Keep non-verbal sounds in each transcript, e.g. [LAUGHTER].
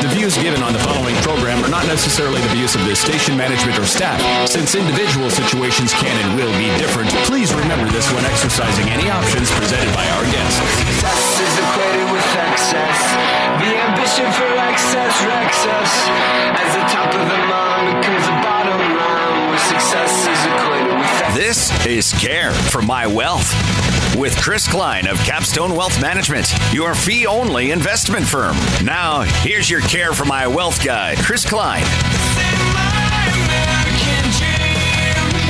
The views given on the following program are not necessarily the views of this station management or staff. Since individual situations can and will be different, please remember this when exercising any options presented by our guests. Success is equated with excess. The ambition for excess wrecks us. As the top of the mountain becomes the bottom line, where success is equated with excess. This is Care for My Wealth with Chris Klein of Capstone Wealth Management, your fee only investment firm. Now, here's your Care for My Wealth guy, Chris Klein.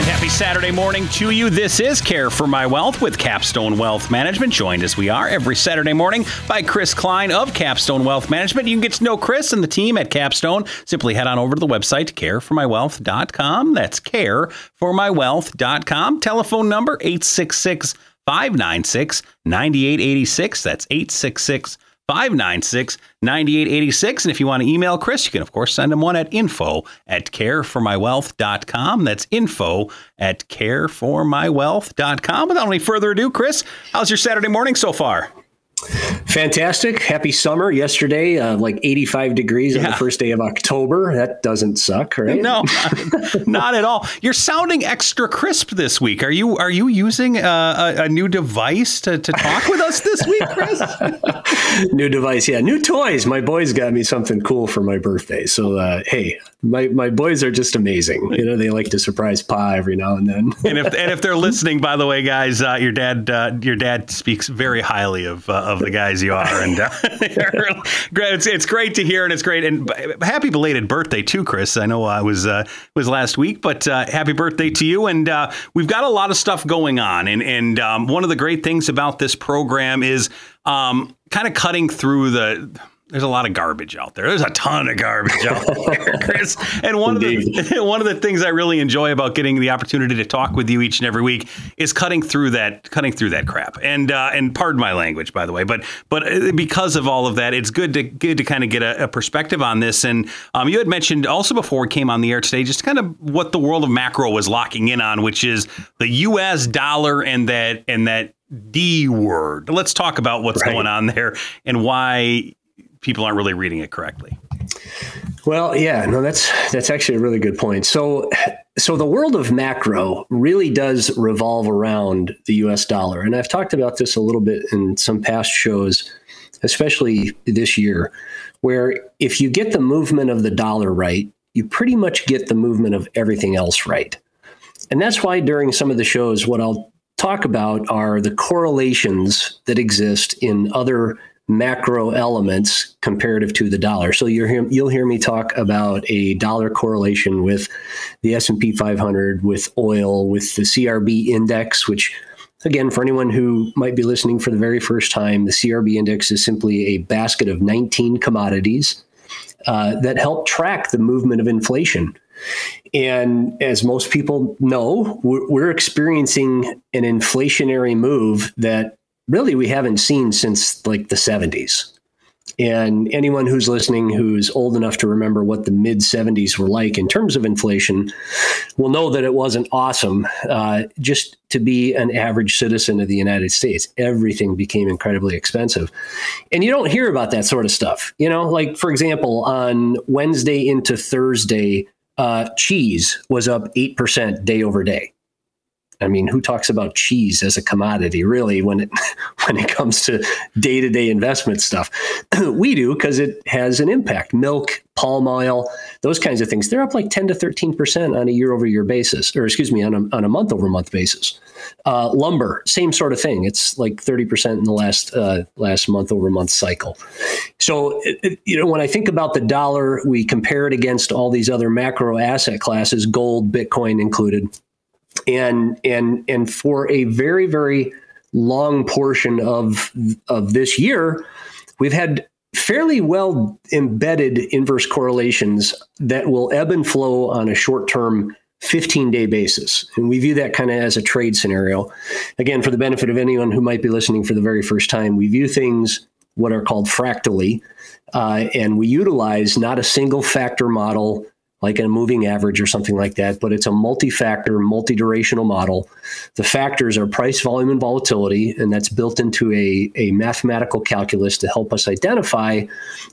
Happy Saturday morning to you. This is Care for My Wealth with Capstone Wealth Management, joined as we are every Saturday morning by Chris Klein of Capstone Wealth Management. You can get to know Chris and the team at Capstone. Simply head on over to the website, careformywealth.com. That's careformywealth.com. Telephone number 866 596 9886. That's 866 596 9886. And if you want to email Chris, you can, of course, send him one at info at careformywealth.com. That's info at careformywealth.com. Without any further ado, Chris, how's your Saturday morning so far? Fantastic. Happy summer. Yesterday, uh, like 85 degrees on the first day of October. That doesn't suck, right? No, not, [LAUGHS] [LAUGHS] not at all. You're sounding extra crisp this week. Are you are you using uh, a, a new device to, to talk with us this week, Chris? [LAUGHS] New device. Yeah. New toys. My boys got me something cool for my birthday. So, uh, hey, my, my boys are just amazing. You know, they like to surprise Pa every now and then. and if and if they're [LAUGHS] listening, by the way, guys, uh, your dad uh, your dad speaks very highly of uh, of the guys you are, and uh. [LAUGHS] It's, it's great to hear, and it's great. And b- happy belated birthday too, Chris. I know uh, it was uh, was last week, but uh, happy birthday to you. And uh, we've got a lot of stuff going on, and and um, one of the great things about this program is um, kind of cutting through the. There's a lot of garbage out there. There's a ton of garbage out there, [LAUGHS] Chris. And one of the [LAUGHS] one of the things I really enjoy about getting the opportunity to talk with you each and every week is cutting through that cutting through that crap. And uh, and pardon my language, by the way, but but uh, because of all of that, it's good to good to kind of get a, a perspective on this. And um, you had mentioned also before we came on the air today, just kind of what the world of macro was locking in on, which is the U.S. dollar and that and that D word. Let's talk about what's Right. going on there and why people aren't really reading it correctly. Well, yeah, no, that's that's actually a really good point. So, so the world of macro really does revolve around the U.S. dollar, and I've talked about this a little bit in some past shows, especially this year, where if you get the movement of the dollar right, you pretty much get the movement of everything else right, and that's why during some of the shows, what I'll talk about are the correlations that exist in other macro elements comparative to the dollar. So hear, you'll hear me talk about a dollar correlation with the S&P 500, with oil, with the CRB index, which again, for anyone who might be listening for the very first time, the CRB index is simply a basket of 19 commodities uh, that help track the movement of inflation. And as most people know, we're experiencing an inflationary move that really we haven't seen since like the 70s. And anyone who's listening who's old enough to remember what the mid 70s were like in terms of inflation will know that it wasn't awesome. Uh, just to be an average citizen of the United States, everything became incredibly expensive. And you don't hear about that sort of stuff. You know, like for example, on Wednesday into Thursday, uh, cheese was up 8% day over day. I mean, who talks about cheese as a commodity really when it [LAUGHS] when it comes to day to day investment stuff? [CLEARS THROAT] we do because it has an impact. Milk, palm oil, those kinds of things. They're up like ten to thirteen percent on a year over year basis, or excuse me, on a, on a month over month basis. Uh, lumber, same sort of thing. It's like thirty percent in the last uh, last month over month cycle. So it, it, you know, when I think about the dollar, we compare it against all these other macro asset classes, gold, Bitcoin included and and and for a very very long portion of of this year we've had fairly well embedded inverse correlations that will ebb and flow on a short term 15 day basis. And we view that kind of as a trade scenario. Again, for the benefit of anyone who might be listening for the very first time, we view things what are called fractally. Uh, and we utilize not a single factor model like a moving average or something like that, but it's a multi-factor, multi-durational model. The factors are price, volume, and volatility, and that's built into a, a mathematical calculus to help us identify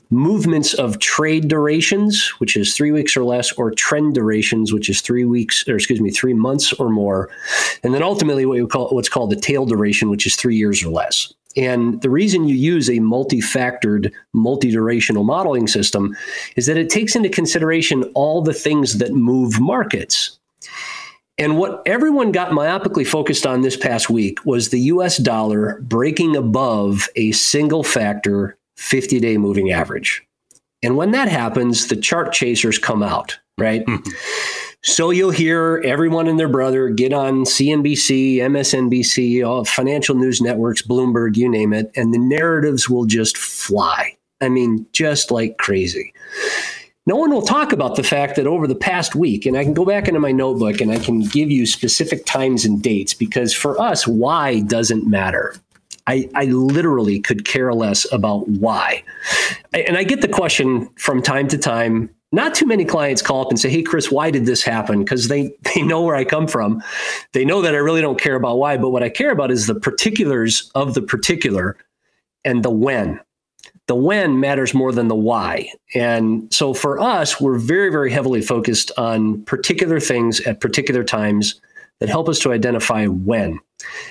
movements of trade durations, which is three weeks or less, or trend durations, which is three weeks, or excuse me, three months or more, and then ultimately what we call what's called the tail duration, which is three years or less. And the reason you use a multi factored, multi durational modeling system is that it takes into consideration all the things that move markets. And what everyone got myopically focused on this past week was the US dollar breaking above a single factor 50 day moving average. And when that happens, the chart chasers come out, right? Hmm. So you'll hear everyone and their brother get on CNBC, MSNBC, all financial news networks, Bloomberg, you name it, and the narratives will just fly. I mean, just like crazy. No one will talk about the fact that over the past week, and I can go back into my notebook and I can give you specific times and dates because for us, why doesn't matter. I, I, literally could care less about why. And I get the question from time to time not too many clients call up and say, "Hey, Chris, why did this happen?" Because they [LAUGHS] they know where I come from. They know that I really don't care about why, but what I care about is the particulars of the particular and the when. The when matters more than the why. And so for us, we're very, very heavily focused on particular things at particular times that help us to identify when.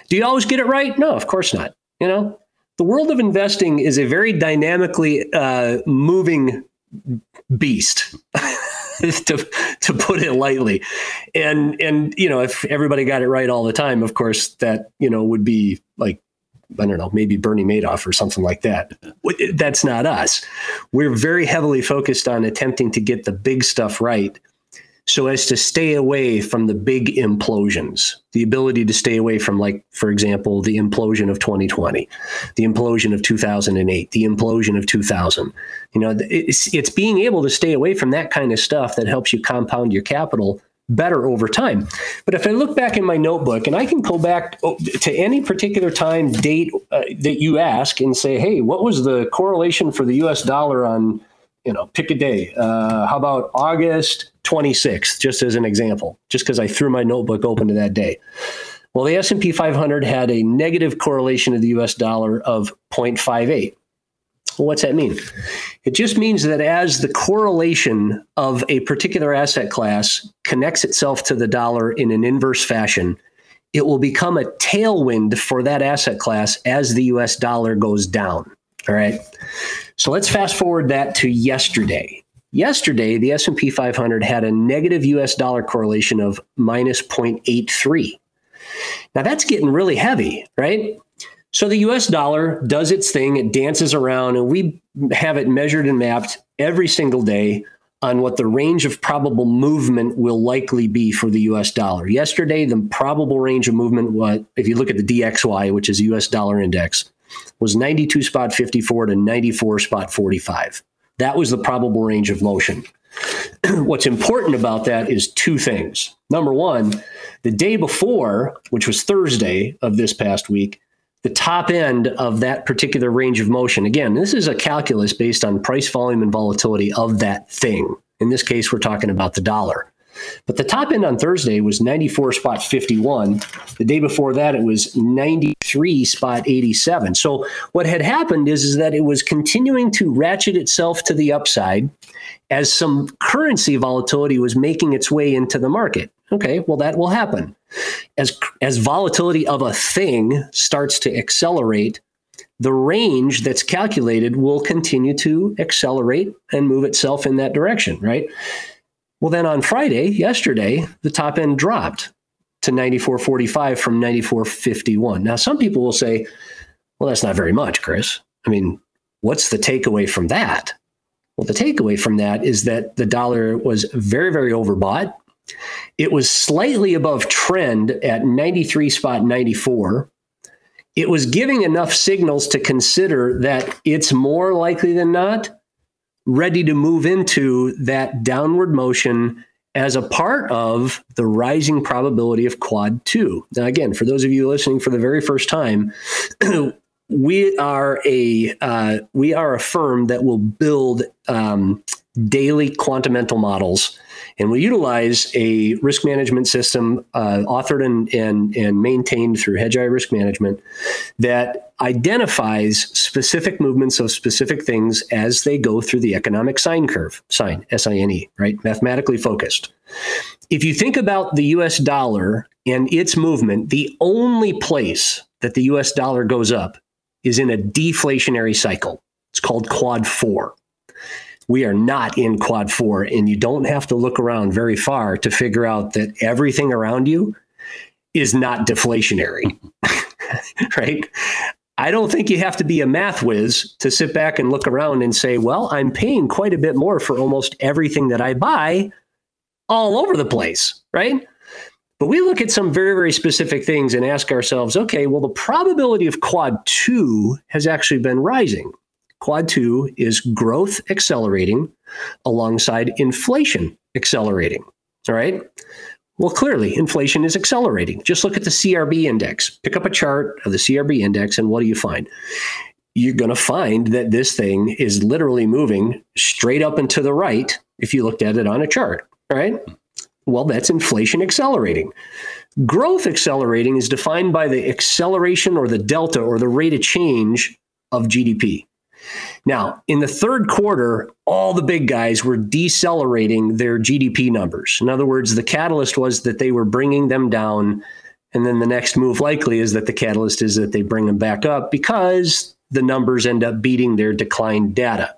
Do you always get it right? No, of course not. You know, the world of investing is a very dynamically uh, moving beast. [LAUGHS] to to put it lightly. And and you know, if everybody got it right all the time, of course, that you know would be like I don't know, maybe Bernie Madoff or something like that. That's not us. We're very heavily focused on attempting to get the big stuff right so as to stay away from the big implosions, the ability to stay away from, like, for example, the implosion of 2020, the implosion of 2008, the implosion of 2000. You know, it's, it's being able to stay away from that kind of stuff that helps you compound your capital better over time. But if I look back in my notebook and I can go back oh, to any particular time date uh, that you ask and say, hey, what was the correlation for the US dollar on, you know, pick a day? Uh, how about August 26th, just as an example, just because I threw my notebook open to that day. Well, the S&P 500 had a negative correlation to the US dollar of 0.58. Well, what's that mean? It just means that as the correlation of a particular asset class connects itself to the dollar in an inverse fashion, it will become a tailwind for that asset class as the US dollar goes down. All right. So let's fast forward that to yesterday. Yesterday, the S&P 500 had a negative US dollar correlation of minus 0.83. Now that's getting really heavy, right? So the US dollar does its thing, it dances around, and we have it measured and mapped every single day on what the range of probable movement will likely be for the US dollar. Yesterday, the probable range of movement, what if you look at the DXY, which is US dollar index, was 92 spot 54 to 94 spot 45. That was the probable range of motion. [CLEARS THROAT] What's important about that is two things. Number one, the day before, which was Thursday of this past week, the top end of that particular range of motion. Again, this is a calculus based on price, volume, and volatility of that thing. In this case, we're talking about the dollar. But the top end on Thursday was 94 spot 51. The day before that, it was 93 spot 87. So what had happened is, is that it was continuing to ratchet itself to the upside as some currency volatility was making its way into the market. Okay, well, that will happen. As, as volatility of a thing starts to accelerate, the range that's calculated will continue to accelerate and move itself in that direction, right? Well, then on Friday, yesterday, the top end dropped to 94.45 from 94.51. Now, some people will say, well, that's not very much, Chris. I mean, what's the takeaway from that? Well, the takeaway from that is that the dollar was very, very overbought. It was slightly above trend at 93 spot 94. It was giving enough signals to consider that it's more likely than not ready to move into that downward motion as a part of the rising probability of quad 2. Now again, for those of you listening for the very first time, [CLEARS THROAT] we are a uh, we are a firm that will build um, daily quantamental models and we utilize a risk management system uh, authored and, and, and maintained through Hedgeye Risk Management that identifies specific movements of specific things as they go through the economic sine curve, sine, S I N E, right? Mathematically focused. If you think about the US dollar and its movement, the only place that the US dollar goes up is in a deflationary cycle. It's called quad four we are not in quad four, and you don't have to look around very far to figure out that everything around you is not deflationary, [LAUGHS] right? I don't think you have to be a math whiz to sit back and look around and say, well, I'm paying quite a bit more for almost everything that I buy all over the place, right? But we look at some very, very specific things and ask ourselves, okay, well, the probability of quad two has actually been rising. Quad two is growth accelerating alongside inflation accelerating. All right. Well, clearly, inflation is accelerating. Just look at the CRB index. Pick up a chart of the CRB index, and what do you find? You're going to find that this thing is literally moving straight up and to the right if you looked at it on a chart, right? Well, that's inflation accelerating. Growth accelerating is defined by the acceleration or the delta or the rate of change of GDP. Now, in the third quarter, all the big guys were decelerating their GDP numbers. In other words, the catalyst was that they were bringing them down. And then the next move likely is that the catalyst is that they bring them back up because the numbers end up beating their declined data.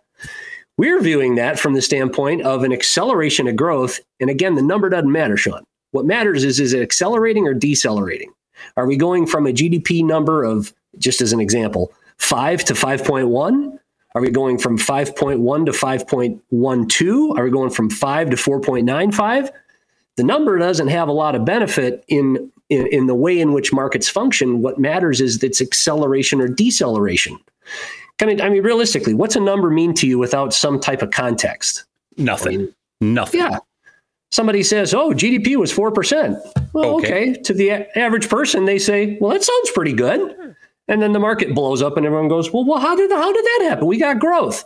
We're viewing that from the standpoint of an acceleration of growth. And again, the number doesn't matter, Sean. What matters is is it accelerating or decelerating? Are we going from a GDP number of, just as an example, 5 to 5.1? Are we going from 5.1 to 5.12? Are we going from 5 to 4.95? The number doesn't have a lot of benefit in, in, in the way in which markets function. What matters is its acceleration or deceleration. Kind of, I mean, realistically, what's a number mean to you without some type of context? Nothing. I mean, Nothing. Yeah. Somebody says, "Oh, GDP was four percent." Well, okay. okay. To the a- average person, they say, "Well, that sounds pretty good." Hmm. And then the market blows up and everyone goes, well, well how, did, how did that happen? We got growth.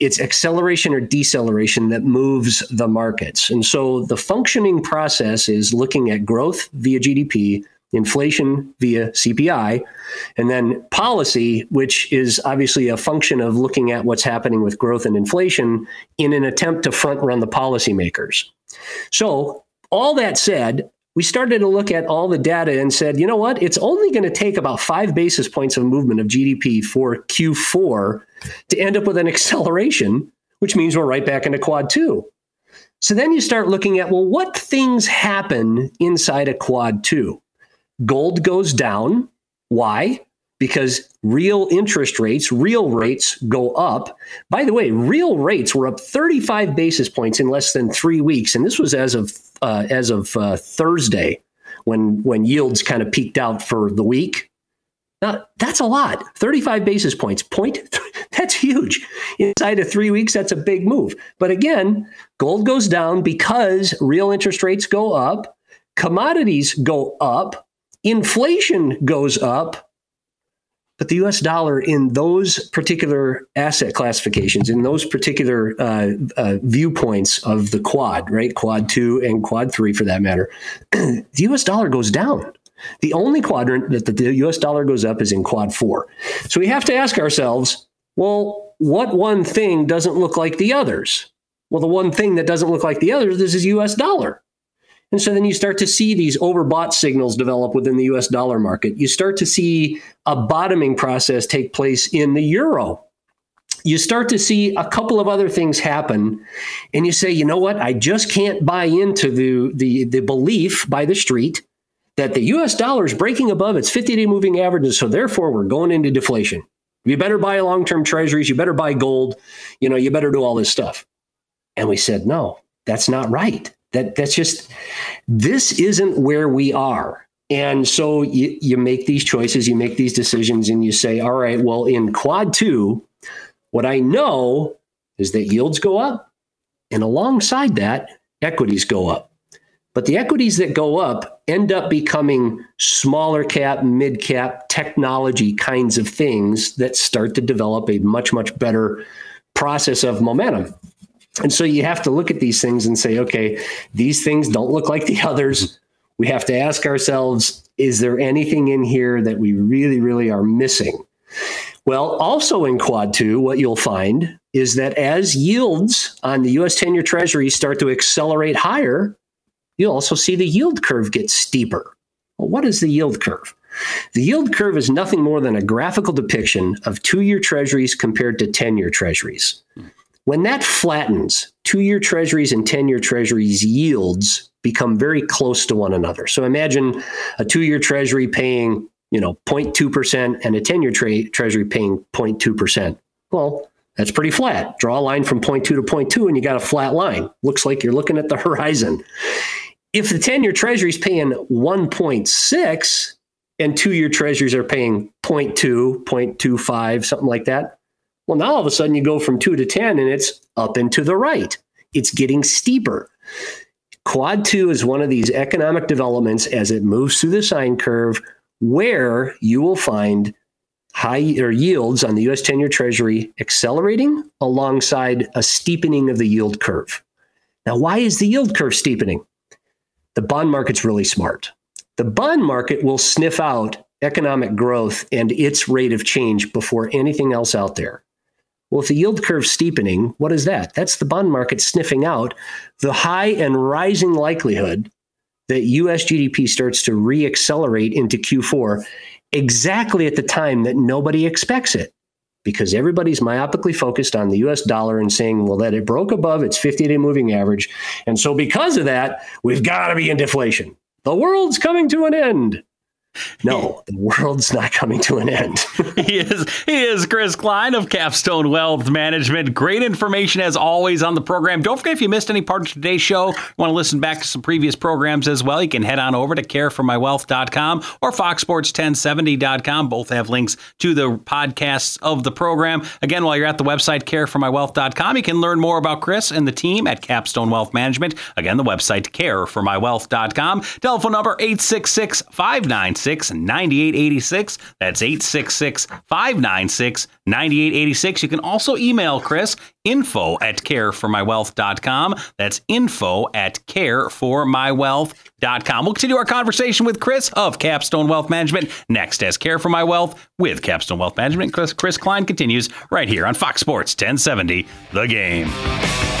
It's acceleration or deceleration that moves the markets. And so the functioning process is looking at growth via GDP, inflation via CPI, and then policy, which is obviously a function of looking at what's happening with growth and inflation in an attempt to front run the policymakers. So, all that said, we started to look at all the data and said, you know what? It's only going to take about five basis points of movement of GDP for Q4 to end up with an acceleration, which means we're right back into quad two. So then you start looking at, well, what things happen inside a quad two? Gold goes down. Why? Because real interest rates, real rates go up. By the way, real rates were up 35 basis points in less than three weeks. And this was as of uh, as of uh, Thursday when when yields kind of peaked out for the week. Now, that's a lot. 35 basis points. Point [LAUGHS] that's huge. Inside of 3 weeks that's a big move. But again, gold goes down because real interest rates go up, commodities go up, inflation goes up. But the US dollar in those particular asset classifications, in those particular uh, uh, viewpoints of the quad, right? Quad two and quad three for that matter, [CLEARS THROAT] the US dollar goes down. The only quadrant that the US dollar goes up is in quad four. So we have to ask ourselves, well, what one thing doesn't look like the others? Well, the one thing that doesn't look like the others is US dollar. And so then you start to see these overbought signals develop within the US dollar market. You start to see a bottoming process take place in the euro. You start to see a couple of other things happen, and you say, you know what? I just can't buy into the, the, the belief by the street that the US dollar is breaking above its 50 day moving averages. So therefore, we're going into deflation. You better buy long term treasuries. You better buy gold. You know, you better do all this stuff. And we said, no, that's not right. That that's just this isn't where we are. And so you, you make these choices, you make these decisions, and you say, all right, well, in quad two, what I know is that yields go up, and alongside that, equities go up. But the equities that go up end up becoming smaller cap, mid cap, technology kinds of things that start to develop a much, much better process of momentum. And so you have to look at these things and say, okay, these things don't look like the [LAUGHS] others. We have to ask ourselves, is there anything in here that we really, really are missing? Well, also in quad two, what you'll find is that as yields on the US 10 year treasury start to accelerate higher, you'll also see the yield curve get steeper. Well, what is the yield curve? The yield curve is nothing more than a graphical depiction of two year treasuries compared to 10 year treasuries. When that flattens, two year treasuries and 10 year treasuries yields become very close to one another. So imagine a two year treasury paying, you know, 0.2% and a 10 year tra- treasury paying 0.2%. Well, that's pretty flat. Draw a line from 0.2 to 0.2 and you got a flat line. Looks like you're looking at the [LAUGHS] horizon. If the 10 year treasury is paying 1.6 and two year treasuries are paying 0.2, 0.25, something like that, well, now all of a sudden you go from two to 10 and it's up and to the right. It's getting steeper. Quad two is one of these economic developments as it moves through the sine curve where you will find high or yields on the US 10 year treasury accelerating alongside a steepening of the yield curve. Now, why is the yield curve steepening? The bond market's really smart. The bond market will sniff out economic growth and its rate of change before anything else out there. Well, if the yield curve steepening, what is that? That's the bond market sniffing out the high and rising likelihood that US GDP starts to reaccelerate into Q4 exactly at the time that nobody expects it. Because everybody's myopically focused on the US dollar and saying, well, that it broke above its 50 day moving average. And so, because of that, we've got to be in deflation. The world's coming to an end. No, the world's not coming to an end. [LAUGHS] he is he is Chris Klein of Capstone Wealth Management. Great information as always on the program. Don't forget if you missed any part of today's show, want to listen back to some previous programs as well, you can head on over to careformywealth.com or foxsports1070.com. Both have links to the podcasts of the program. Again, while you're at the website careformywealth.com, you can learn more about Chris and the team at Capstone Wealth Management. Again, the website careformywealth.com. Telephone number 866 596 9886. That's 866 596 9886. You can also email Chris info at careformywealth.com. That's info at careformywealth.com. We'll continue our conversation with Chris of Capstone Wealth Management next as Care for My Wealth with Capstone Wealth Management. Chris, Chris Klein continues right here on Fox Sports 1070, The Game.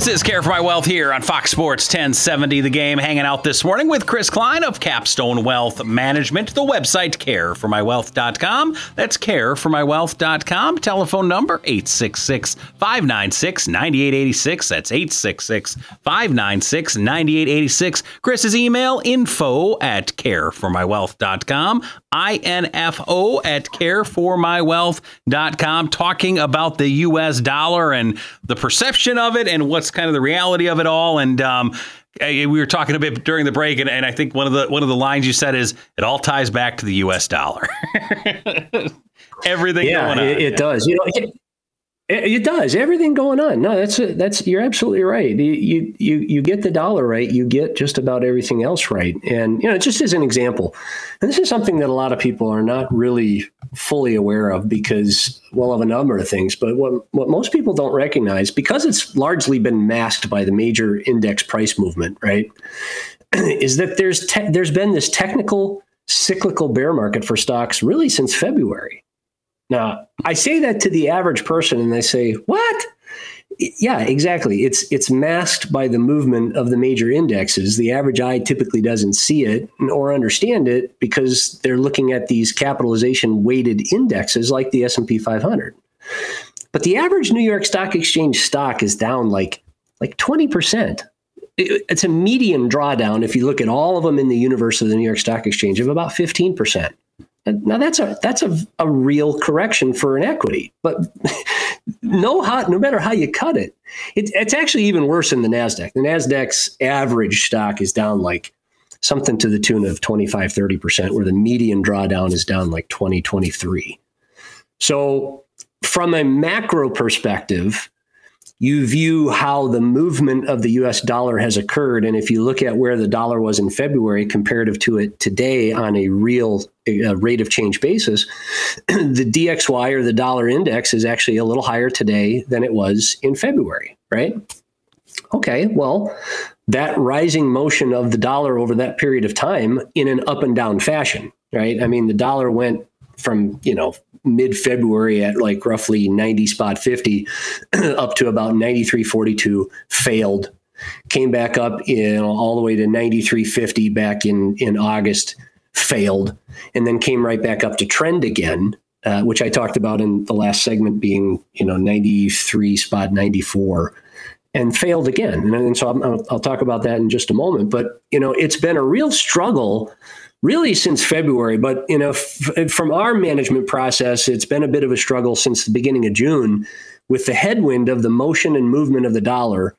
This is Care for My Wealth here on Fox Sports 1070 The Game, hanging out this morning with Chris Klein of Capstone Wealth Management. The website careformywealth.com. That's careformywealth.com. Telephone number 866 596 9886. That's 866 596 9886. Chris's email info at careformywealth.com. info at careformywealth.com. Talking about the U.S. dollar and the perception of it and what's kind of the reality of it all. And um, we were talking a bit during the break, and, and, I think one of the one of the lines you said is it all ties back to the U.S. dollar. [LAUGHS] Everything yeah, it, it, does. You know, it, does everything going on. No, that's a, that's you're absolutely right. You, you you get the dollar right, you get just about everything else right. And you know, just as an example, and this is something that a lot of people are not really fully aware of because well of a number of things. But what what most people don't recognize because it's largely been masked by the major index price movement, right? [CLEARS THROAT] is that there's te- there's been this technical cyclical bear market for stocks really since February. Now, I say that to the average person and they say, "What?" Yeah, exactly. It's it's masked by the movement of the major indexes. The average eye typically doesn't see it or understand it because they're looking at these capitalization weighted indexes like the S&P 500. But the average New York Stock Exchange stock is down like like 20%. It's a median drawdown if you look at all of them in the universe of the New York Stock Exchange of about 15%. Now that's a that's a, a real correction for an equity, but [LAUGHS] no how, no matter how you cut it, it, it's actually even worse in the Nasdaq. The Nasdaq's average stock is down like something to the tune of 25 30%, where the median drawdown is down like 20 23. So from a macro perspective, you view how the movement of the US dollar has occurred. And if you look at where the dollar was in February comparative to it today on a real uh, rate of change basis, [CLEARS THROAT] the DXY or the dollar index is actually a little higher today than it was in February, right? Okay, well, that rising motion of the dollar over that period of time in an up and down fashion, right? I mean, the dollar went from, you know, mid February at like roughly 90 spot 50 [CLEARS THROAT] up to about 93.42, failed. Came back up in all the way to 93.50 back in, in August, failed, and then came right back up to trend again, uh, which I talked about in the last segment being, you know, 93 spot 94 and failed again. And, and so I'll, I'll talk about that in just a moment. But, you know, it's been a real struggle really since February. But you know, f- from our management process, it's been a bit of a struggle since the beginning of June with the headwind of the motion and movement of the dollar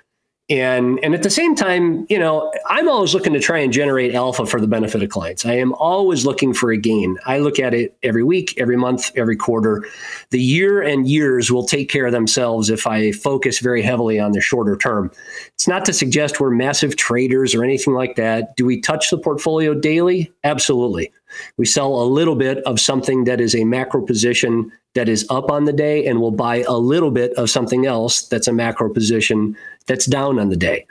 and and at the same time you know i'm always looking to try and generate alpha for the benefit of clients. I am always looking for a gain. I look at it every week every month every quarter. The year and years will take care of themselves if i focus very heavily on the shorter term. It's not to suggest we're massive traders or anything like that. Do we touch the portfolio daily? Absolutely. We sell a little bit of something that is a macro position that is up on the day and we'll buy a little bit of something else that's a macro position that's down on the day.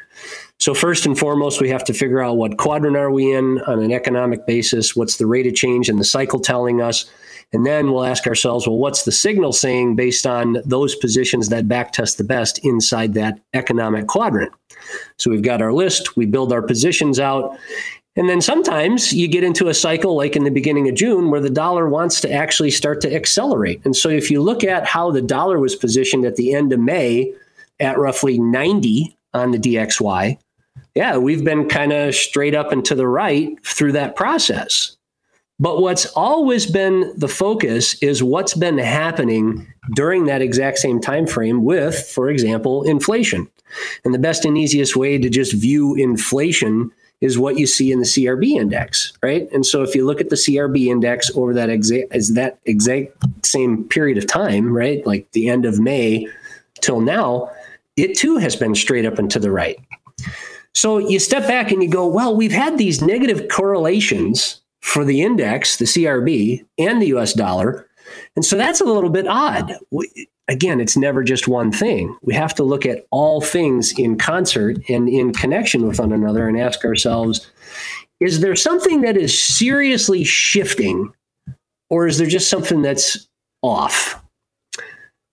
So first and foremost, we have to figure out what quadrant are we in on an economic basis, what's the rate of change and the cycle telling us, and then we'll ask ourselves, well, what's the signal saying based on those positions that backtest the best inside that economic quadrant? So we've got our list, we build our positions out, and then sometimes you get into a cycle like in the beginning of June where the dollar wants to actually start to accelerate. And so if you look at how the dollar was positioned at the end of May at roughly 90 on the DXY, yeah, we've been kind of straight up and to the right through that process. But what's always been the focus is what's been happening during that exact same time frame with, for example, inflation. And the best and easiest way to just view inflation is what you see in the CRB index, right? And so if you look at the CRB index over that exact is that exact same period of time, right, like the end of May till now, it too has been straight up and to the right. So you step back and you go, well, we've had these negative correlations for the index, the CRB, and the US dollar. And so that's a little bit odd again, it's never just one thing. We have to look at all things in concert and in connection with one another and ask ourselves is there something that is seriously shifting, or is there just something that's off?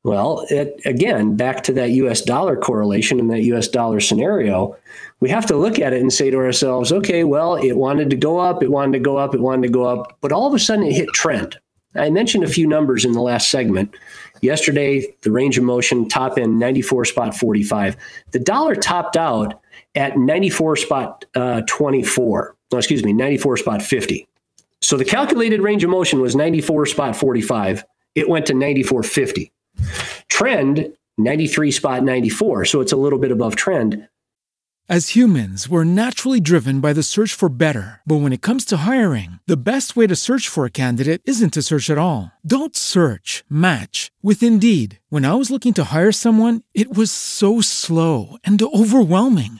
Well, it, again, back to that US dollar correlation and that US dollar scenario, we have to look at it and say to ourselves, okay, well, it wanted to go up, it wanted to go up, it wanted to go up, but all of a sudden it hit trend. I mentioned a few numbers in the last segment. Yesterday, the range of motion top end 94 spot 45. The dollar topped out at 94 spot uh, 24. No, excuse me, 94 spot 50. So the calculated range of motion was 94 spot 45. It went to 94.50. Trend 93 spot 94. So it's a little bit above trend. As humans, we're naturally driven by the search for better. But when it comes to hiring, the best way to search for a candidate isn't to search at all. Don't search, match with Indeed. When I was looking to hire someone, it was so slow and overwhelming.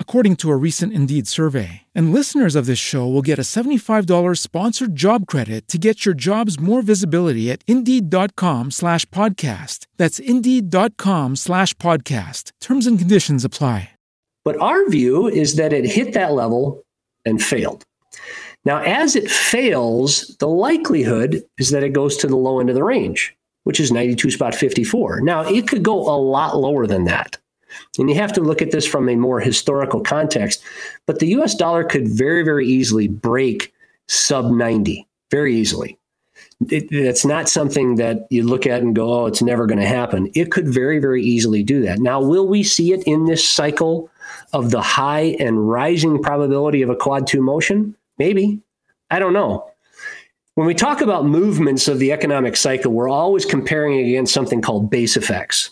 according to a recent Indeed survey. And listeners of this show will get a $75 sponsored job credit to get your jobs more visibility at Indeed.com slash podcast. That's Indeed.com slash podcast. Terms and conditions apply. But our view is that it hit that level and failed. Now, as it fails, the likelihood is that it goes to the low end of the range, which is 92 spot 54. Now, it could go a lot lower than that. And you have to look at this from a more historical context. But the US dollar could very, very easily break sub 90, very easily. It, it's not something that you look at and go, oh, it's never going to happen. It could very, very easily do that. Now, will we see it in this cycle of the high and rising probability of a quad two motion? Maybe. I don't know. When we talk about movements of the economic cycle, we're always comparing against something called base effects.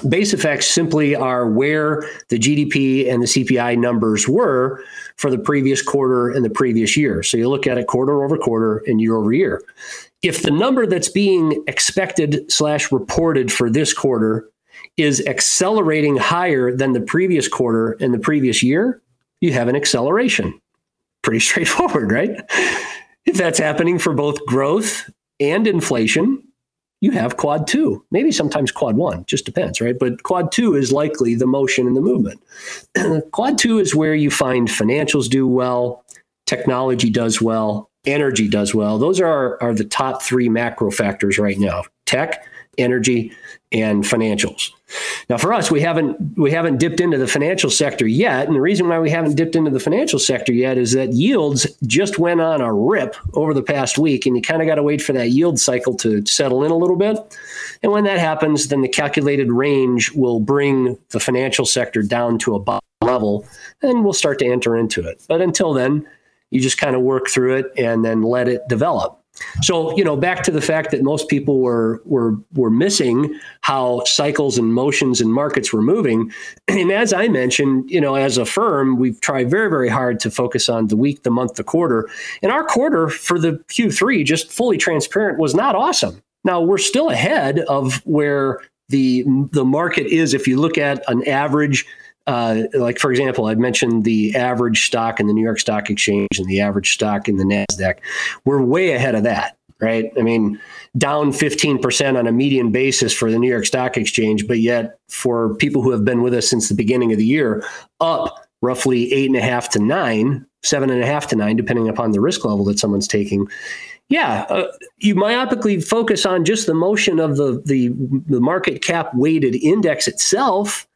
Base effects simply are where the GDP and the CPI numbers were for the previous quarter and the previous year. So you look at it quarter over quarter and year over year. If the number that's being expected slash reported for this quarter is accelerating higher than the previous quarter and the previous year, you have an acceleration. Pretty [LAUGHS] straightforward, right? If that's happening for both growth and inflation, you have quad two, maybe sometimes quad one, just depends, right? But quad two is likely the motion and the movement. [CLEARS THROAT] quad two is where you find financials do well, technology does well, energy does well. Those are, are the top three macro factors right now tech, energy, and financials. Now, for us, we haven't we haven't dipped into the financial sector yet, and the reason why we haven't dipped into the financial sector yet is that yields just went on a rip over the past week, and you kind of got to wait for that yield cycle to settle in a little bit. And when that happens, then the calculated range will bring the financial sector down to a bottom level, and we'll start to enter into it. But until then, you just kind of work through it and then let it develop. So, you know, back to the fact that most people were were were missing how cycles and motions and markets were moving. [CLEARS THROAT] And as I mentioned, you know, as a firm, we've tried very, very hard to focus on the week, the month, the quarter. And our quarter for the Q3, just fully transparent, was not awesome. Now we're still ahead of where the the market is if you look at an average uh, like for example, I mentioned the average stock in the New York Stock Exchange and the average stock in the Nasdaq. We're way ahead of that, right? I mean, down 15% on a median basis for the New York Stock Exchange, but yet for people who have been with us since the beginning of the year, up roughly eight and a half to nine, seven and a half to nine, depending upon the risk level that someone's taking. Yeah, uh, you myopically focus on just the motion of the, the the market cap weighted index itself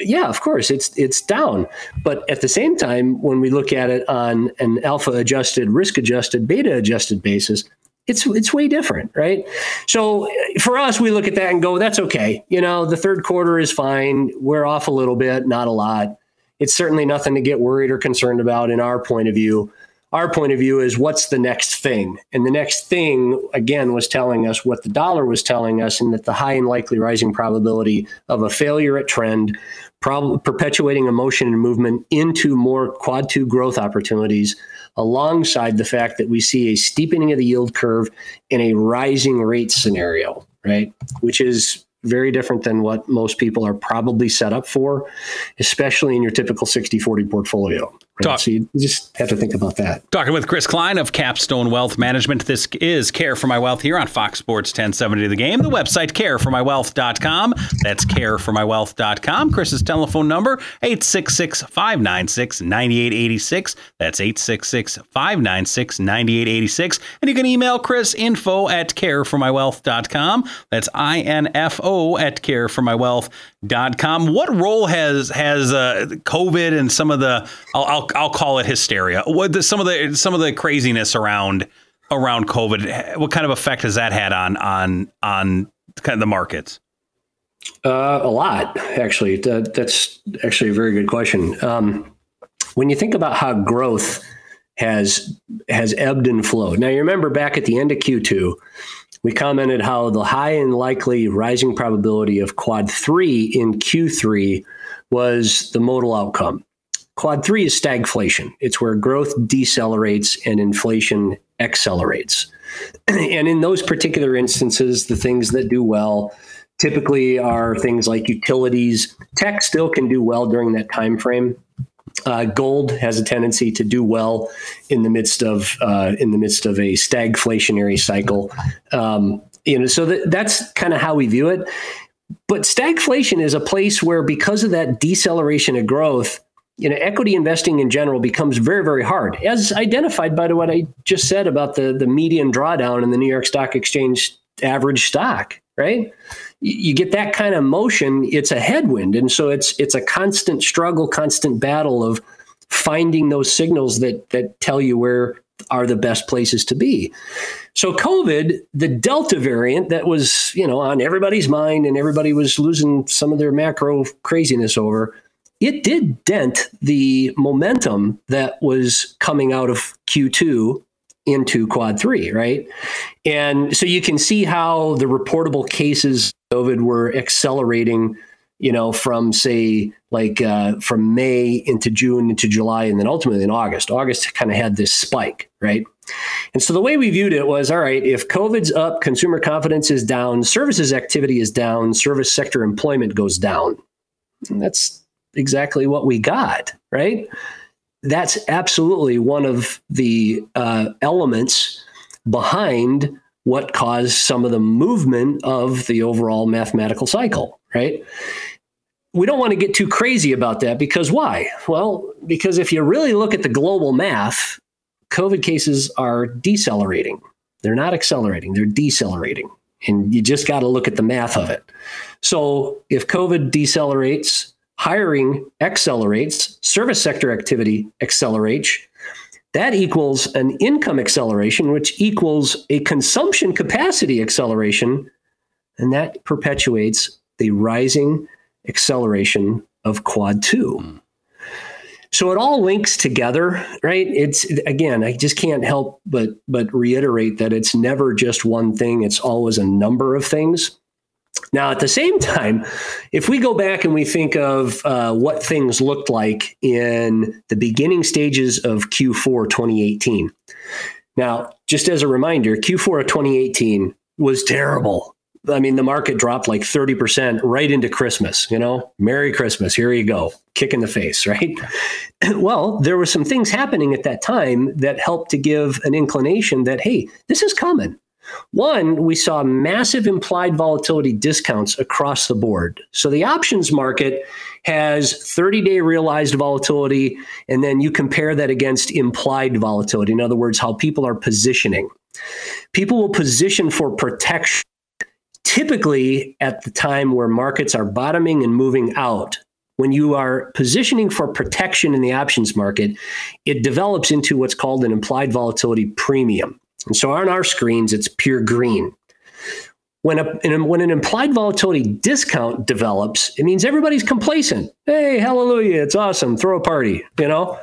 yeah, of course, it's it's down. But at the same time, when we look at it on an alpha adjusted, risk adjusted, beta adjusted basis, it's it's way different, right? So eh, for us, we look at that and go, that's okay. You know, the third quarter is fine. We're off a little bit, not a lot. It's certainly nothing to get worried or concerned about in our point of view our point of view is what's the next thing? And the next thing, again, was telling us what the dollar was telling us, and that the high and likely rising probability of a failure at trend, prob- perpetuating a motion and movement into more quad two growth opportunities, alongside the fact that we see a steepening of the yield curve in a rising rate scenario, right? Which is very different than what most people are probably set up for, especially in your typical 60 40 portfolio Right? So you just have to think about that. Talking with Chris Klein of Capstone Wealth Management. This is Care for My Wealth here on Fox Sports 1070 The Game. The website careformywealth.com. That's careformywealth.com. Chris's telephone number 866-596-9886. That's 866-596-9886. And you can email Chris info at careformywealth.com. That's I-N-F-O at careformywealth.com. What role has has uh, COVID and some of the I'll, I'll I'll call it hysteria. What the, some of the some of the craziness around around COVID? What kind of effect has that had on on on kind of the markets? Uh, a lot, actually. That, that's actually a very good question. Um, when you think about how growth has has ebbed and flowed. Now, you remember back at the end of Q2, we commented how the high and likely rising probability of quad three in Q3 was the modal outcome. Quad three is stagflation. It's where growth decelerates and inflation accelerates. [CLEARS THROAT] and in those particular instances, the things that do well typically are things like utilities. Tech still can do well during that time frame. Uh, gold has a tendency to do well in the midst of uh, in the midst of a stagflationary cycle. Um, you know, so that, that's kind of how we view it. But stagflation is a place where, because of that deceleration of growth, you know, equity investing in general becomes very, very hard, as identified by what I just said about the, the median drawdown in the New York Stock Exchange average stock, right? You get that kind of motion, it's a headwind. And so it's it's a constant struggle, constant battle of finding those signals that that tell you where are the best places to be. So COVID, the Delta variant that was, you know, on everybody's mind and everybody was losing some of their macro craziness over, it did dent the momentum that was coming out of Q2 into quad three, right? And so you can see how the reportable cases of COVID were accelerating, you know, from say like uh, from May into June into July and then ultimately in August. August kind of had this spike, right? And so the way we viewed it was all right, if COVID's up, consumer confidence is down, services activity is down, service sector employment goes down. And that's exactly what we got, right? That's absolutely one of the uh, elements behind what caused some of the movement of the overall mathematical cycle, right? We don't want to get too crazy about that because why? Well, because if you really look at the global math, COVID cases are decelerating. They're not accelerating, they're decelerating. And you just got to look at the math of it. So if COVID decelerates, hiring accelerates, service sector activity accelerates. That equals an income acceleration, which equals a consumption capacity acceleration, and that perpetuates the rising acceleration of quad two. So it all links together, right? It's again, I just can't help but but reiterate that it's never just one thing, it's always a number of things. Now, at the same time, if we go back and we think of uh, what things looked like in the beginning stages of Q4 2018. Now, just as a reminder, Q4 of 2018 was terrible. I mean, the market dropped like 30% right into Christmas, you know, Merry Christmas. Here you go, kick in the face, [LAUGHS] right? well, there were some things happening at that time that helped to give an inclination that, hey, this is coming. One, we saw massive implied volatility discounts across the board. So the options market has 30 day realized volatility, and then you compare that against implied volatility. In other words, how people are positioning. People will position for protection typically at the time where markets are bottoming and moving out. When you are positioning for protection in the options market, it develops into what's called an implied volatility premium. And so on our screens, it's pure green. When, a, when an implied volatility discount develops, it means everybody's complacent. Hey, hallelujah, it's awesome. Throw a party, you know?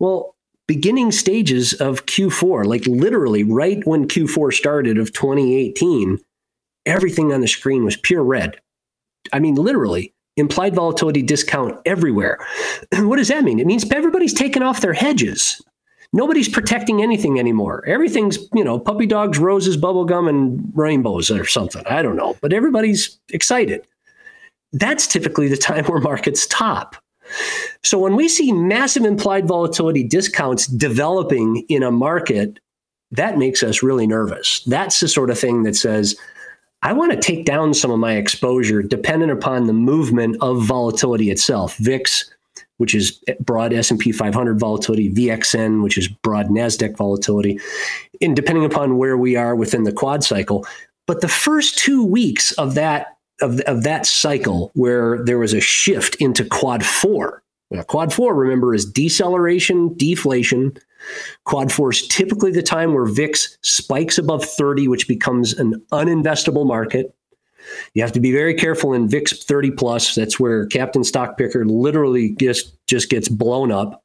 Well, beginning stages of Q4, like literally right when Q4 started of 2018, everything on the screen was pure red. I mean, literally, implied volatility discount everywhere. [CLEARS THROAT] what does that mean? It means everybody's taken off their hedges nobody's protecting anything anymore. Everything's, you know, puppy dogs, roses, bubblegum, and rainbows or something. I don't know. But everybody's excited. That's typically the time [LAUGHS] where markets top. So when we see massive implied volatility discounts developing in a market, that makes us really nervous. That's the sort of thing that says, I want to take down some of my exposure dependent upon the movement of volatility itself. VIX, which is broad S&P 500 volatility, VXN, which is broad Nasdaq volatility, and depending upon where we are within the quad cycle. But the first 2 weeks of that of, of that cycle where there was a shift into quad 4. Now, quad 4 remember is deceleration, deflation, Quad 4 is typically the time where VIX spikes above 30, which becomes an uninvestable market. You have to be very careful in VIX 30 plus. That's where Captain Stock Picker literally just, just gets blown up.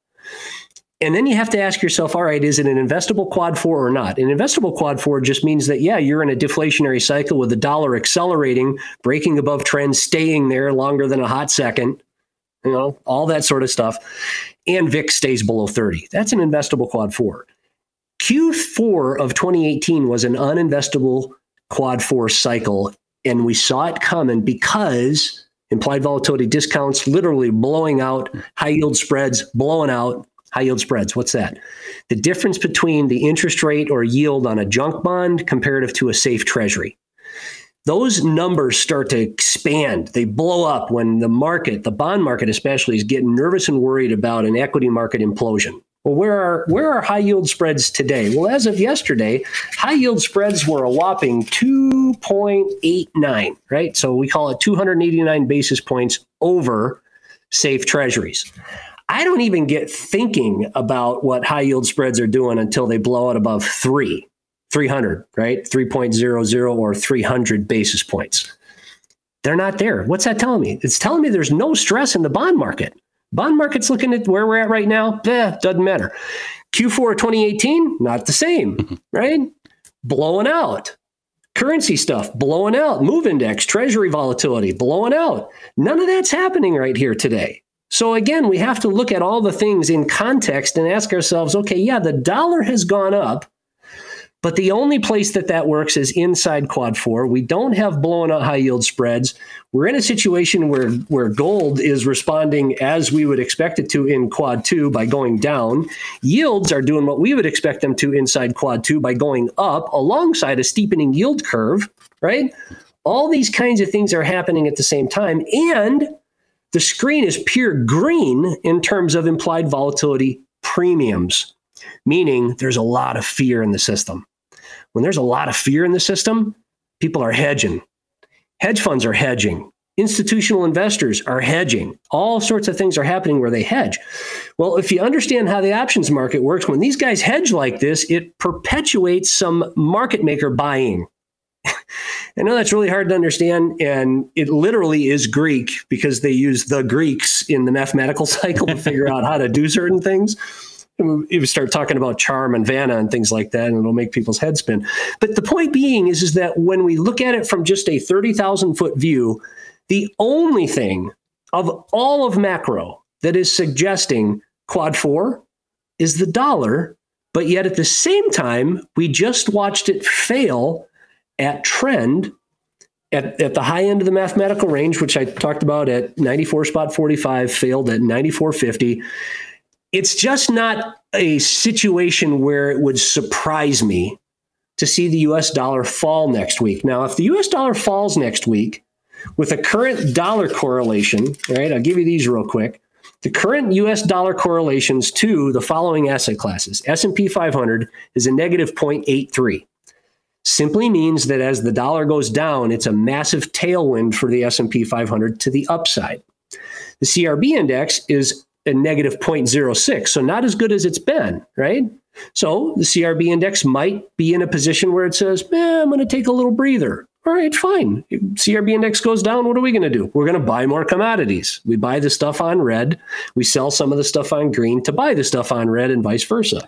And then you have to ask yourself, all right, is it an investable quad four or not? An investable quad four just means that, yeah, you're in a deflationary cycle with the dollar accelerating, breaking above trend, staying there longer than a hot second, you know, all that sort of stuff and VIX stays below 30. That's an investable quad four. Q4 of 2018 was an uninvestable quad four cycle, and we saw it coming because implied volatility discounts literally blowing out, high yield spreads blowing out. High yield spreads, what's that? The difference between the interest rate or yield on a junk bond comparative to a safe treasury those numbers start to expand. They blow up when the market, the bond market especially, is getting nervous and worried about an equity market implosion. Well, where are where are high yield spreads today? Well, as of yesterday, high yield spreads were a whopping 2.89, right? So we call it 289 basis points over safe treasuries. I don't even get thinking about what high yield spreads are doing until they blow out above 3. 300, right? 3.00 or 300 basis points. They're not there. What's that telling me? It's telling me there's no stress in the bond market. Bond market's looking at where we're at right now. Eh, doesn't matter. Q4 2018, not the same, right? Blowing out. Currency stuff blowing out. Move index, treasury volatility blowing out. None of that's happening right here today. So again, we have to look at all the things in context and ask ourselves, okay, yeah, the dollar has gone up but the only place that that works is inside quad four. We don't have blown out high yield spreads. We're in a situation where, where gold is responding as we would expect it to in quad two by going down. Yields are doing what we would expect them to inside quad two by going up alongside a steepening yield curve, right? All these kinds of things are happening at the same time. And the screen is pure green in terms of implied volatility premiums, meaning there's a lot of fear in the system when there's a lot of fear in the system, people are hedging. Hedge funds are hedging. Institutional investors are hedging. All sorts of things are happening where they hedge. Well, if you understand how the options market works, when these guys hedge like this, it perpetuates some market maker buying. [LAUGHS] I know that's really hard to understand, and it literally is Greek because they use the Greeks in the mathematical [LAUGHS] cycle to figure out how to do certain things you start talking about charm and Vanna and things like that, and it'll make people's heads spin. But the point being is, is that when we look at it from just a 30,000 foot view, the only thing of all of macro that is suggesting quad four is the dollar. But yet at the same time, we just watched it fail at trend at, at the high end of the mathematical range, which I talked about at 94 spot 45, failed at 94.50 it's just not a situation where it would surprise me to see the US dollar fall next week. Now, if the US dollar falls next week with a current dollar correlation, right? I'll give you these real quick. The current US dollar correlations to the following asset classes. S&P 500 is a negative 0.83. Simply means that as the dollar goes down, it's a massive tailwind for the S&P 500 to the upside. The CRB index is a negative 0.06. So not as good as it's been, right? So the CRB index might be in a position where it says, eh, I'm going to take a little breather. All right, fine. CRB index goes down. What are we going to do? We're going to buy more commodities. We buy the stuff on red. We sell some of the stuff on green to buy the stuff on red and vice versa.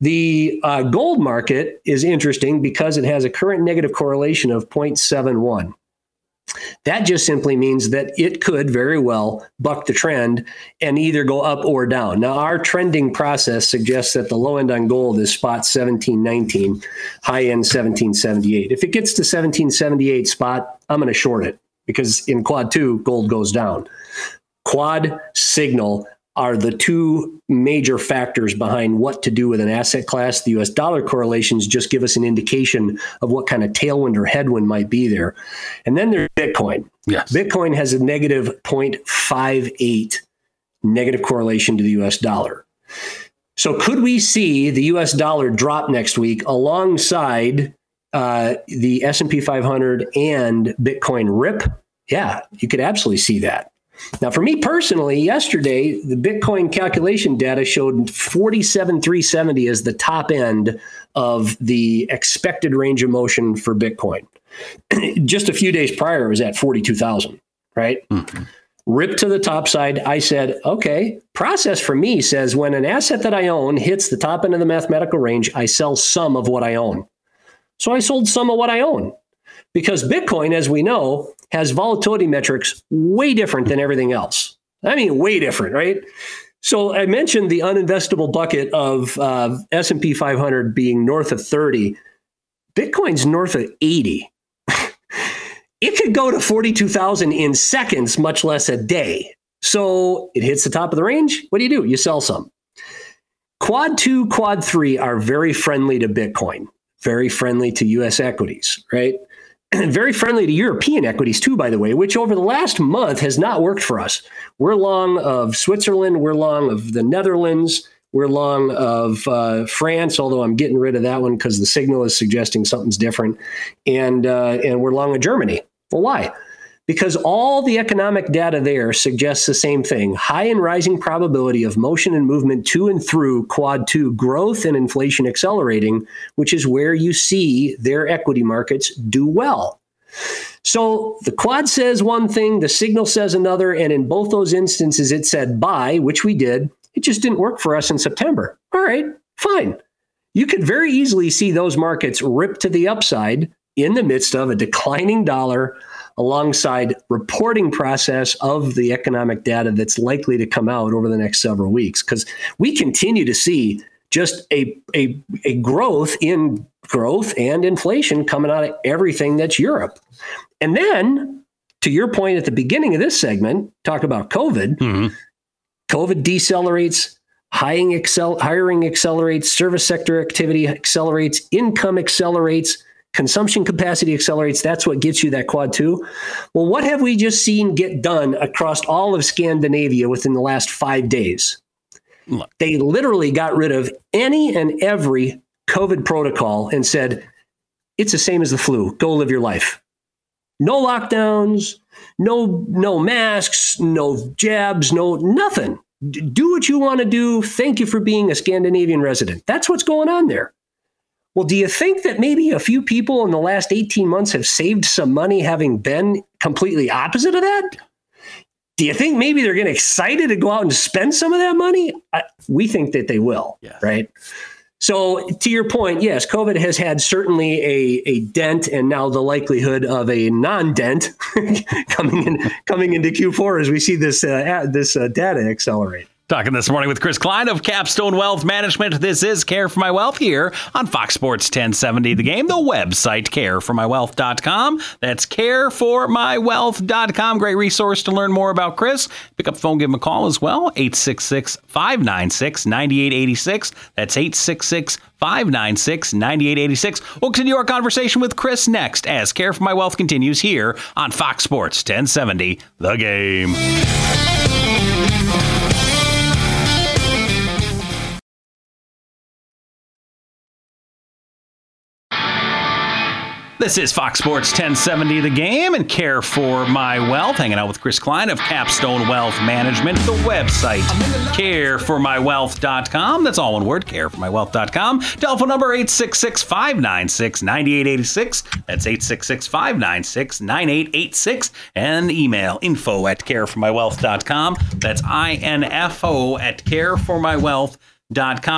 The uh, gold market is interesting because it has a current negative correlation of 0.71. That just simply means that it could very well buck the trend and either go up or down. Now, our trending process suggests that the low end on gold is spot 1719, high end 1778. If it gets to 1778 spot, I'm going to short it because in quad two, gold goes down. quad signal are the two major factors behind what to do with an asset class. The US dollar correlations just give us an indication of what kind of tailwind or headwind might be there. And then there's Bitcoin. Yes. Bitcoin has a negative 0.58 negative correlation to the US dollar. So could we see the US dollar drop next week alongside uh, the S&P 500 and Bitcoin rip? Yeah, you could absolutely see that. Now, for me personally, yesterday, the Bitcoin calculation data showed 47,370 as the top end of the expected range of motion for Bitcoin. [CLEARS THROAT] Just a few days prior, it was at 42,000, right? Mm-hmm. Rip to the top side. I said, okay, process for me says when an asset that I own hits the top end of the mathematical range, I sell some of what I own. So I sold some of what I own because Bitcoin, as we know, has volatility metrics way different than everything else. I mean, way different, right? So I mentioned the uninvestable bucket of uh, S&P 500 being north of 30. Bitcoin's north of 80. [LAUGHS] it could go to 42,000 in seconds, much less a day. So it hits the top of the range. What do you do? You sell some. Quad 2, Quad 3 are very friendly to Bitcoin, very friendly to US equities, right? [CLEARS THROAT] very friendly to European equities too, by the way, which over the last month has not worked for us. We're long of Switzerland, we're long of the Netherlands, we're long of uh, France, although I'm getting rid of that one because the signal is suggesting something's different, and uh, and we're long of Germany. Well, why? Because all the economic data there suggests the same thing. High and rising probability of motion and movement to and through quad 2 growth and inflation accelerating which is where you see their equity markets do well. So the quad says one thing the signal says another and in both those instances it said buy which we did. It just didn't work for us in september. All right fine. You could very easily see those markets rip to the upside in the midst of a declining dollar alongside reporting process of the economic data that's likely to come out over the next several weeks because we continue to see just a, a, a growth in growth and inflation coming out of everything that's Europe. And then to your point at the beginning of this segment, talk about COVID. Mm-hmm. COVID decelerates, hiring, excel, hiring accelerates, service sector activity accelerates, income accelerates, consumption capacity accelerates. That's what gets you that quad two. Well, what have we just seen get done across all of Scandinavia within the last five days? Look. They literally got rid of any and every COVID protocol and said, it's the same as the flu. Go live your life. No lockdowns, no no masks, no jabs, no nothing. D- do what you want to do. Thank you for being a Scandinavian resident. That's what's going on there. Well, do you think that maybe a few people in the last 18 months have saved some money having been completely opposite of that? Do you think maybe they're getting excited to go out and spend some of that money? I, we think that they will, right? So, to your point, yes, COVID has had certainly a, a dent, and now the likelihood of a non-dent [LAUGHS] coming in coming into Q4 as we see this uh, this uh, data accelerate. Talking this morning with Chris Klein of Capstone Wealth Management. This is Care for My Wealth here on Fox Sports 1070 The Game, the website careformywealth.com. That's careformywealth.com. Great resource to learn more about Chris. Pick up the phone, give him a call as well. 866 596 9886. That's 866 596 9886. We'll continue our conversation with Chris next as Care for My Wealth continues here on Fox Sports 1070 The Game. This is Fox Sports 1070 The Game and Care for My Wealth. Hanging out with Chris Klein of Capstone Wealth Management, the website careformywealth.com. That's all one word, careformywealth.com. Telephone number 866 596 9886. That's 866 596 9886. And email info at careformywealth.com. That's info at careformywealth.com.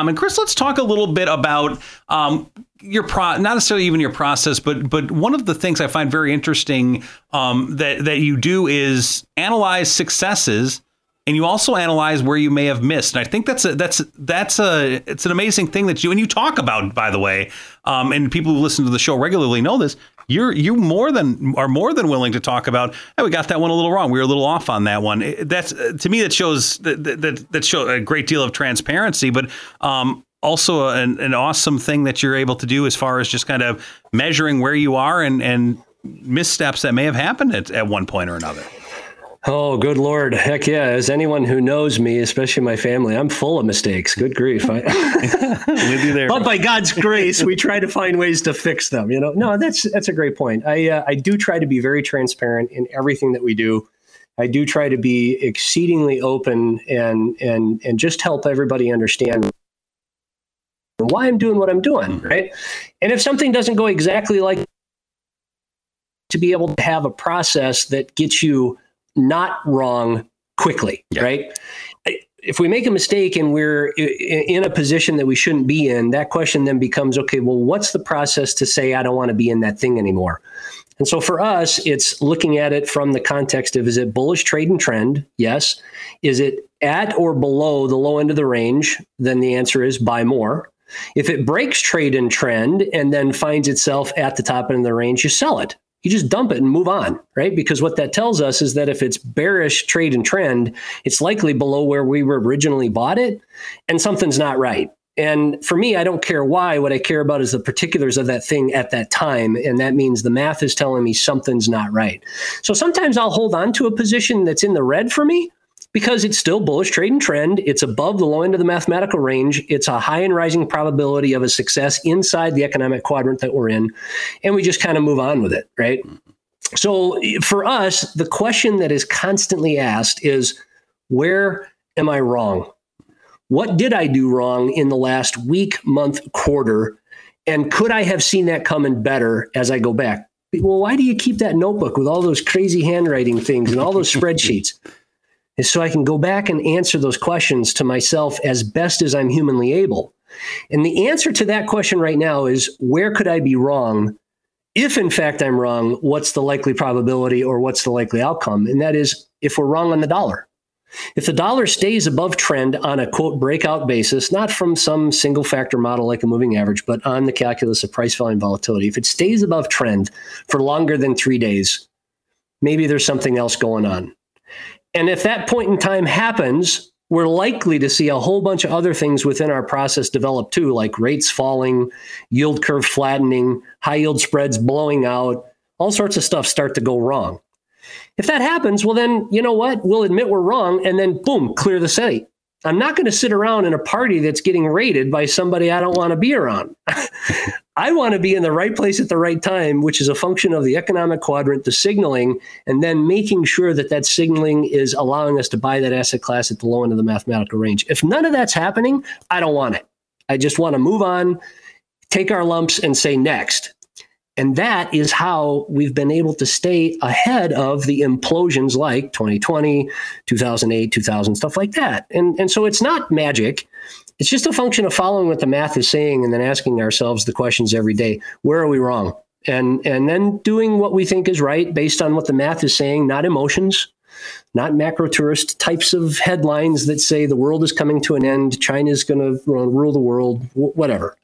And Chris, let's talk a little bit about um, your pro not necessarily even your process but but one of the things i find very interesting um, that that you do is analyze successes and you also analyze where you may have missed. And I think that's a that's that's a it's an amazing thing that you and you talk about, by the way. Um, and people who listen to the show regularly know this. You're you more than are more than willing to talk about. Hey, we got that one a little wrong. We were a little off on that one. That's to me that shows that that, that shows a great deal of transparency, but um, also an, an awesome thing that you're able to do as far as just kind of measuring where you are and and missteps that may have happened at, at one point or another. Oh, good Lord. Heck yeah. As anyone who knows me, especially my family, I'm full of mistakes. Good grief. I, [LAUGHS] With you there. but by God's grace, we try to find ways to fix them. You know, no, that's, that's a great point. I, uh, I do try to be very transparent in everything that we do. I do try to be exceedingly open and, and, and just help everybody understand why I'm doing what I'm doing. Right. And if something doesn't go exactly like to be able to have a process that gets you not wrong quickly, yeah. right? If we make a mistake and we're in a position that we shouldn't be in, that question then becomes okay, well, what's the process to say I don't want to be in that thing anymore? And so for us, it's looking at it from the context of is it bullish trade and trend? Yes. Is it at or below the low end of the range? Then the answer is buy more. If it breaks trade and trend and then finds itself at the top end of the range, you sell it you just dump it and move on, right? Because what that tells us is that if it's bearish trade and trend, it's likely below where we were originally bought it, and something's not right. And for me, I don't care why. What I care about is the particulars of that thing at that time. And that means the math is telling me something's not right. So sometimes I'll hold on to a position that's in the red for me because it's still bullish trade and trend. It's above the low end of the mathematical range. It's a high and rising probability of a success inside the economic quadrant that we're in. And we just kind of move on with it, right? So for us, the question that is constantly asked is where am I wrong? What did I do wrong in the last week, month, quarter? And could I have seen that coming better as I go back? Well, why do you keep that notebook with all those crazy handwriting things and all those [LAUGHS] spreadsheets? Is so I can go back and answer those questions to myself as best as I'm humanly able. And the answer to that question right now is where could I be wrong? If in fact I'm wrong, what's the likely probability or what's the likely outcome? And that is if we're wrong on the dollar. If the dollar stays above trend on a quote breakout basis, not from some single factor model like a moving average, but on the calculus of price volume volatility, if it stays above trend for longer than three days, maybe there's something else going on. And if that point in time happens, we're likely to see a whole bunch of other things within our process develop too, like rates falling, yield curve flattening, high yield spreads blowing out, all sorts of stuff start to go wrong. If that happens, well, then, you know what? We'll admit we're wrong and then boom, clear the site. I'm not going to sit around in a party that's getting raided by somebody I don't want to be around. [LAUGHS] I want to be in the right place at the right time, which is a function of the economic quadrant, the signaling, and then making sure that that signaling is allowing us to buy that asset class at the low end of the mathematical range. If none of that's happening, I don't want it. I just want to move on, take our lumps, and say next. And that is how we've been able to stay ahead of the implosions like 2020, 2008, 2000, stuff like that. And, and so it's not magic. It's just a function of following what the math is saying and then asking ourselves the questions every day. Where are we wrong? And and then doing what we think is right based on what the math is saying, not emotions, not macro tourist types of headlines that say the world is coming to an end, China's going to rule the world, whatever.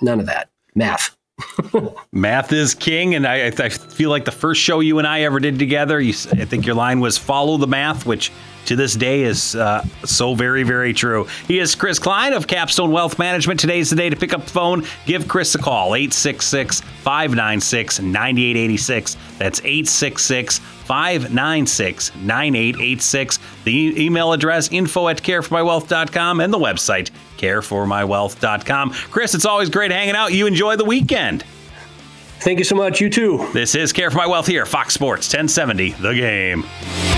None of that. Math. [LAUGHS] Math is king, and I, I, feel like the first show you and I ever did together, you, I think your line was "follow the math," which to this day is uh, so very, very true. He is Chris Klein of Capstone Wealth Management. Today's the day to pick up the phone. Give Chris a call, 866 596 9886. That's 866 596 9886. The email address info at careformywealth.com and the website careformywealth.com. Chris, it's always great hanging out. You enjoy the weekend. Thank you so much. You too. This is Care for My Wealth here, Fox Sports 1070, The Game.